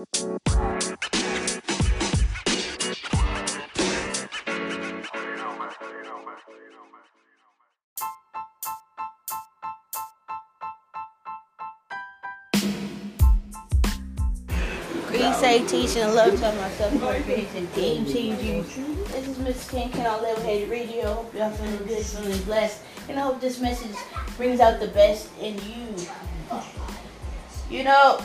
Green say teaching and love to myself motivation game changers. This is Miss Ken Ken on Level Headed Radio. Hope y'all feeling good, feeling blessed, and I hope this message brings out the best in you. You know,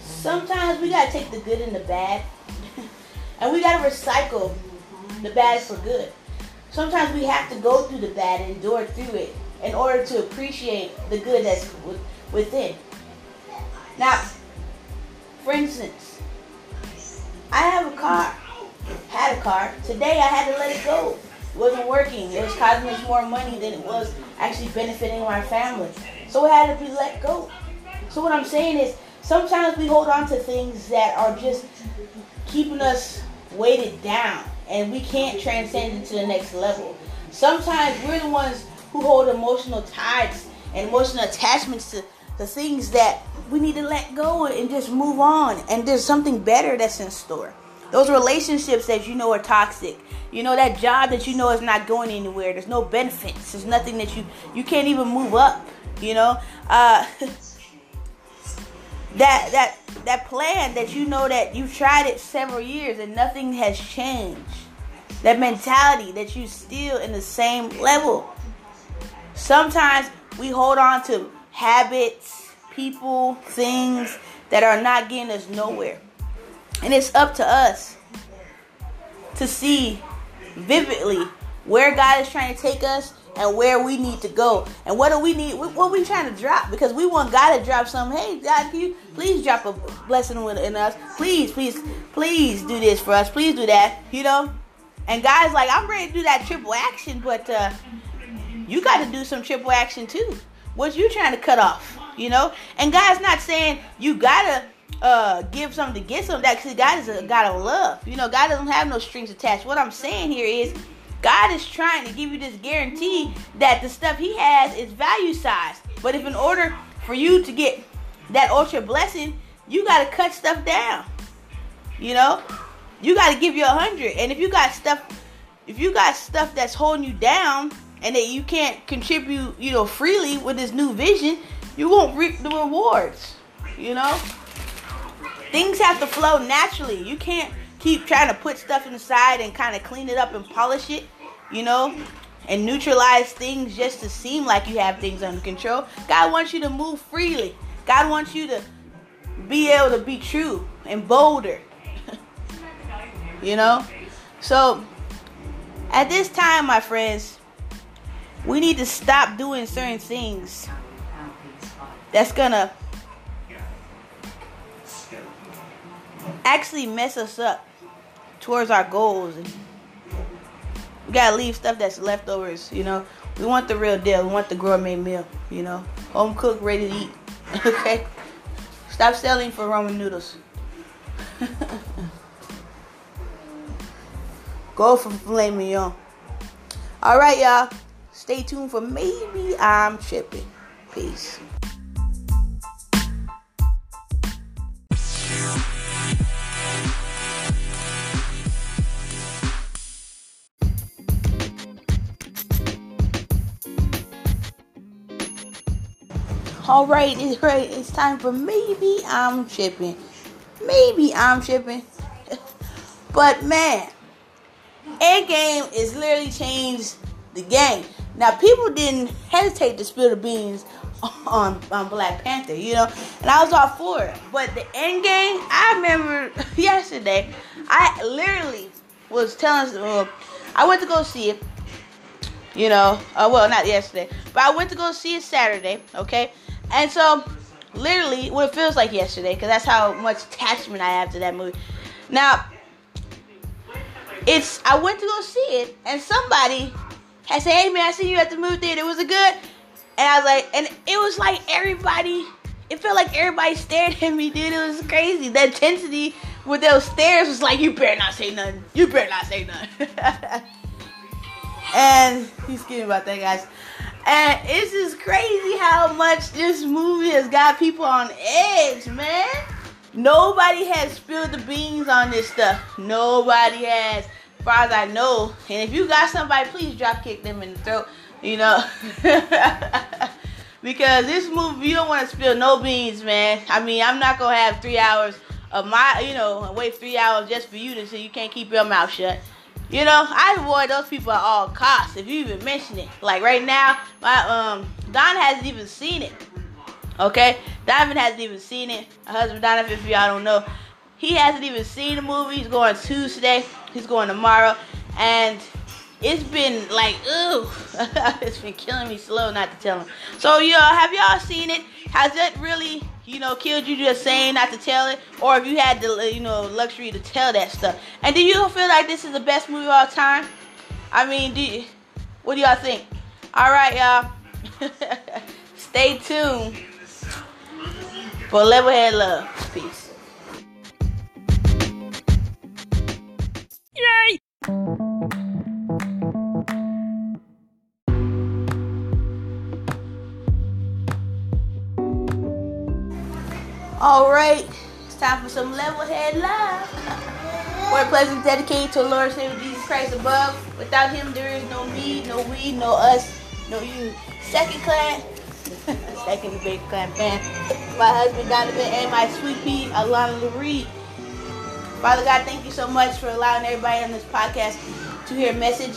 sometimes we gotta take the good and the bad, and we gotta recycle the bad for good. Sometimes we have to go through the bad and endure through it in order to appreciate the good that's within. Now, for instance, I have a car. Had a car. Today I had to let it go. It wasn't working. It was costing us more money than it was actually benefiting my family. So it had to be let go. So what I'm saying is sometimes we hold on to things that are just keeping us weighted down and we can't transcend into the next level. Sometimes we're the ones who hold emotional ties and emotional attachments to the things that we need to let go and just move on. And there's something better that's in store. Those relationships that you know are toxic. You know that job that you know is not going anywhere. There's no benefits. There's nothing that you you can't even move up. You know, uh, that that that plan that you know that you've tried it several years and nothing has changed. That mentality that you still in the same level. Sometimes we hold on to habits, people, things that are not getting us nowhere. And it's up to us to see vividly where God is trying to take us and where we need to go. And what do we need? What we trying to drop? Because we want God to drop something. Hey, God, you please drop a blessing in us? Please, please, please do this for us. Please do that. You know? And God's like, I'm ready to do that triple action, but uh, you got to do some triple action too. What you trying to cut off, you know? And God's not saying you gotta uh, give something to get something. That because God is a God of love. You know, God doesn't have no strings attached. What I'm saying here is, God is trying to give you this guarantee that the stuff He has is value sized. But if in order for you to get that ultra blessing, you got to cut stuff down. You know, you got to give you a hundred. And if you got stuff, if you got stuff that's holding you down and that you can't contribute, you know, freely with this new vision, you won't reap the rewards. You know, things have to flow naturally. You can't keep trying to put stuff inside and kind of clean it up and polish it, you know, and neutralize things just to seem like you have things under control. God wants you to move freely. God wants you to be able to be true and bolder. you know? So, at this time, my friends, we need to stop doing certain things that's gonna actually mess us up towards our goals. We gotta leave stuff that's leftovers you know? We want the real deal. We want the gourmet meal you know? Home cooked ready to eat okay? Stop selling for ramen noodles. Go for filet mignon. All right y'all. Stay tuned for maybe I'm tripping. Peace. All right, it's right. It's time for maybe I'm tripping. Maybe I'm tripping. but man, Endgame is literally changed the game. Now, people didn't hesitate to spill the beans on, on Black Panther, you know, and I was all for it. But the end game, I remember yesterday, I literally was telling, well, I went to go see it, you know, uh, well, not yesterday, but I went to go see it Saturday, okay, and so literally, what it feels like yesterday, because that's how much attachment I have to that movie. Now, it's I went to go see it, and somebody had said, hey man, I see you at the movie theater. Was it good? And I was like, and it was like everybody, it felt like everybody stared at me, dude. It was crazy. The intensity with those stares was like, you better not say nothing. You better not say nothing. and he's kidding about that, guys. And it's just crazy how much this movie has got people on edge, man. Nobody has spilled the beans on this stuff. Nobody has, as far as I know. And if you got somebody, please drop kick them in the throat. You know, because this movie you don't want to spill no beans, man. I mean, I'm not gonna have three hours of my, you know, wait three hours just for you to say you can't keep your mouth shut. You know, I avoid those people at all costs. If you even mention it, like right now, my um Don hasn't even seen it. Okay, Donovan hasn't even seen it. My husband Donovan, if y'all don't know, he hasn't even seen the movie. He's going Tuesday. He's going tomorrow, and it's been like, ooh, it's been killing me slow not to tell him. So, know, have y'all seen it? Has it really you know, killed you just saying not to tell it, or if you had the you know luxury to tell that stuff. And do you feel like this is the best movie of all time? I mean, do you, what do y'all think? All right, y'all. Stay tuned for Level Head Love. Peace. Yay! All right, it's time for some level head love. We're pleasant dedicated to the Lord Savior Jesus Christ above. Without him, there is no me, no we, no us, no you. Second clan, second big clan fan. My husband Donovan and my sweet pea Alana Reed. Father God, thank you so much for allowing everybody on this podcast to hear a message,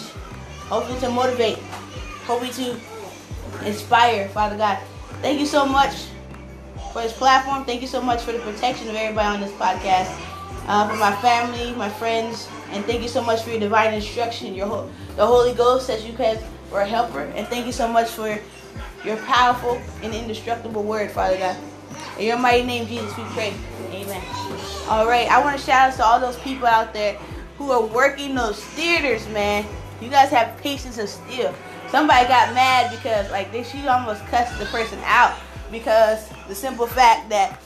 hopefully to motivate, hopefully to inspire, Father God. Thank you so much for this platform. Thank you so much for the protection of everybody on this podcast, uh, for my family, my friends, and thank you so much for your divine instruction. Your the Holy Ghost says you guys were a helper, and thank you so much for your powerful and indestructible word, Father God. In your mighty name, Jesus, we pray. Amen. All right, I want to shout out to all those people out there who are working those theaters, man. You guys have patience of steel. Somebody got mad because like they she almost cussed the person out because the simple fact that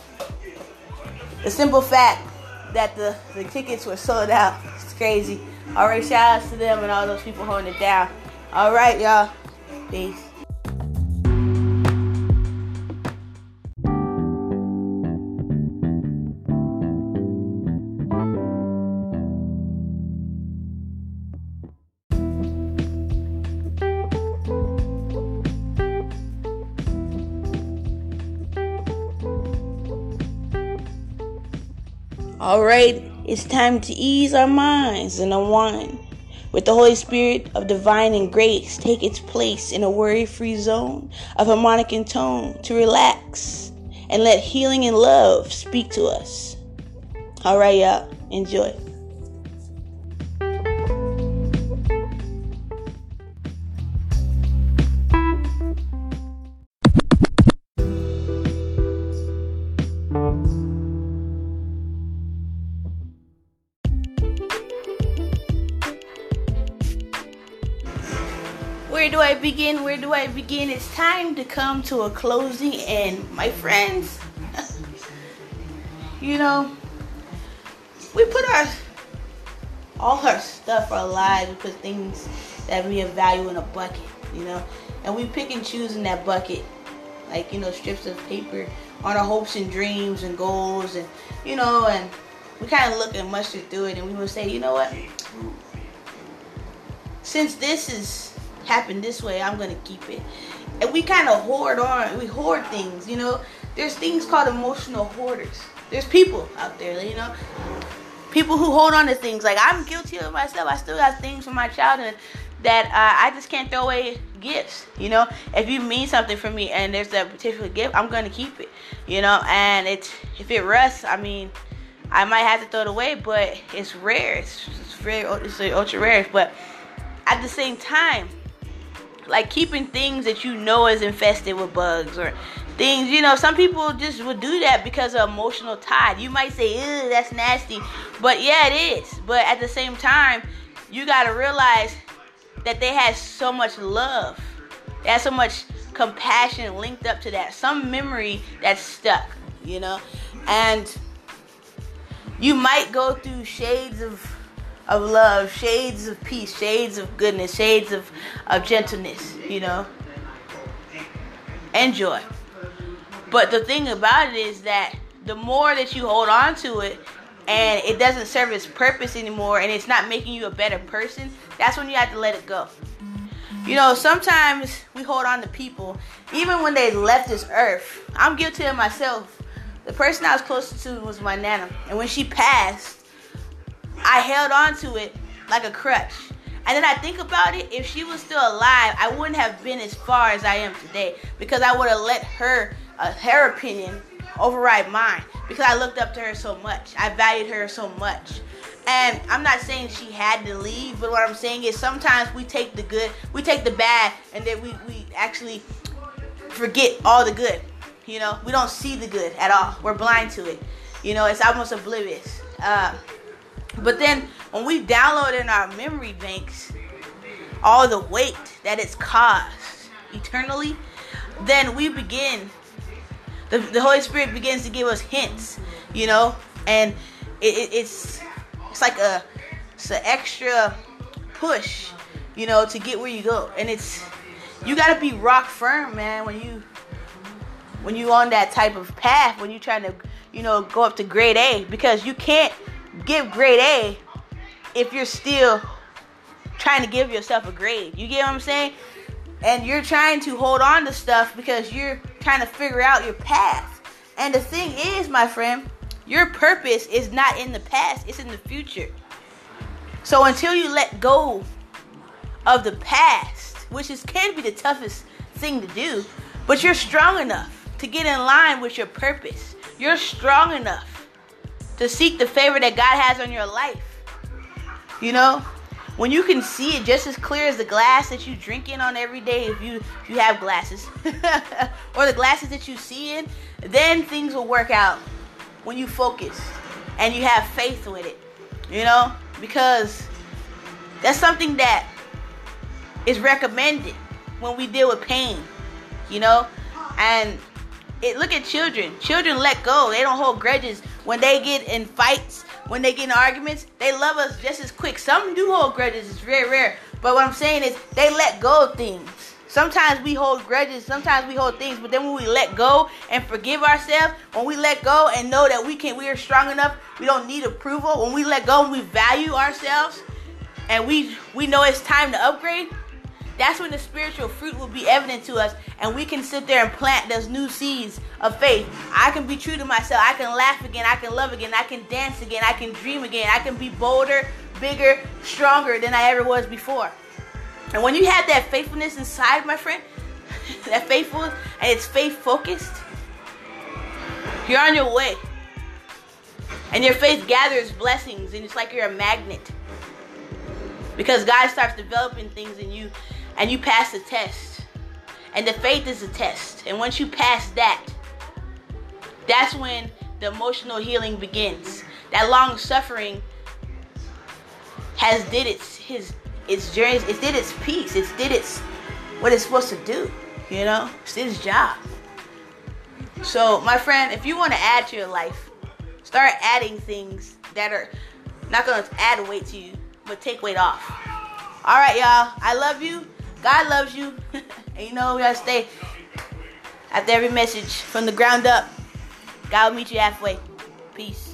the simple fact that the, the tickets were sold out. It's crazy. All right, shout outs to them and all those people holding it down. All right, y'all. Peace. All right, it's time to ease our minds and unwind. With the Holy Spirit of divine and grace take its place in a worry free zone of harmonic and tone to relax and let healing and love speak to us. All right, y'all, enjoy. Where do I begin? Where do I begin? It's time to come to a closing, and my friends, you know, we put our all our stuff, our lives, we put things that we have value in a bucket, you know, and we pick and choose in that bucket, like you know, strips of paper on our hopes and dreams and goals, and you know, and we kind of look and muster through it, and we will say, you know what? Since this is happened this way, I'm gonna keep it. And we kind of hoard on, we hoard things, you know. There's things called emotional hoarders. There's people out there, you know, people who hold on to things. Like I'm guilty of myself. I still got things from my childhood that uh, I just can't throw away gifts. You know, if you mean something for me and there's a particular gift, I'm gonna keep it. You know, and it's if it rusts, I mean, I might have to throw it away, but it's rare. It's, it's very it's ultra rare. But at the same time, like keeping things that you know is infested with bugs or things you know some people just would do that because of emotional tie you might say that's nasty but yeah it is. But at the same time you got to realize that they had so much love. They had so much compassion linked up to that some memory that's stuck you know? And you might go through shades of of love, shades of peace, shades of goodness, shades of, of gentleness, you know. and joy. But the thing about it is that the more that you hold on to it and it doesn't serve its purpose anymore and it's not making you a better person, that's when you have to let it go. You know, sometimes we hold on to people, even when they left this earth. I'm guilty of myself. The person I was closest to was my nana. And when she passed, I held on to it like a crutch. And then I think about it, if she was still alive, I wouldn't have been as far as I am today because I would have let her, uh, her opinion override mine because I looked up to her so much. I valued her so much. And I'm not saying she had to leave, but what I'm saying is sometimes we take the good, we take the bad, and then we, we actually forget all the good. You know, we don't see the good at all. We're blind to it. You know, it's almost oblivious. Uh, but then when we download in our memory banks all the weight that it's caused eternally, then we begin. The, the Holy Spirit begins to give us hints, you know, and it, it, it's it's like a it's an extra push, you know, to get where you go, and it's you gotta be rock firm, man, when you when you on that type of path, when you trying to, you know, go up to grade A, because you can't give grade A if you're still trying to give yourself a grade. You get what I'm saying? And you're trying to hold on to stuff because you're trying to figure out your path. And the thing is, my friend, your purpose is not in the past, it's in the future. So until you let go of the past, which is can be the toughest thing to do, but you're strong enough to get in line with your purpose. You're strong enough to seek the favor that God has on your life. You know, when you can see it just as clear as the glass that you drink in on every day, if you if you have glasses, or the glasses that you see in, then things will work out when you focus and you have faith with it. You know, because that's something that is recommended when we deal with pain. You know, and it, look at children. Children let go. They don't hold grudges when they get in fights, when they get in arguments, they love us just as quick. Some do hold grudges, it's very rare. But what I'm saying is they let go of things. Sometimes we hold grudges, sometimes we hold things, but then when we let go and forgive ourselves, when we let go and know that we can we are strong enough, we don't need approval, when we let go and we value ourselves and we we know it's time to upgrade, that's when the spiritual fruit will be evident to us, and we can sit there and plant those new seeds of faith. I can be true to myself. I can laugh again. I can love again. I can dance again. I can dream again. I can be bolder, bigger, stronger than I ever was before. And when you have that faithfulness inside, my friend, that faithfulness, and it's faith focused, you're on your way. And your faith gathers blessings, and it's like you're a magnet. Because God starts developing things in you and you pass the test. And the faith is a test. And once you pass that, that's when the emotional healing begins. That long suffering has did its his its journey. It did its piece. It did its what it's supposed to do. You know, it's its job. So, my friend, if you want to add to your life, start adding things that are not going to add weight to you, but take weight off. All right, y'all. I love you. God loves you. and you know, we gotta stay after every message from the ground up. God will meet you halfway. Peace.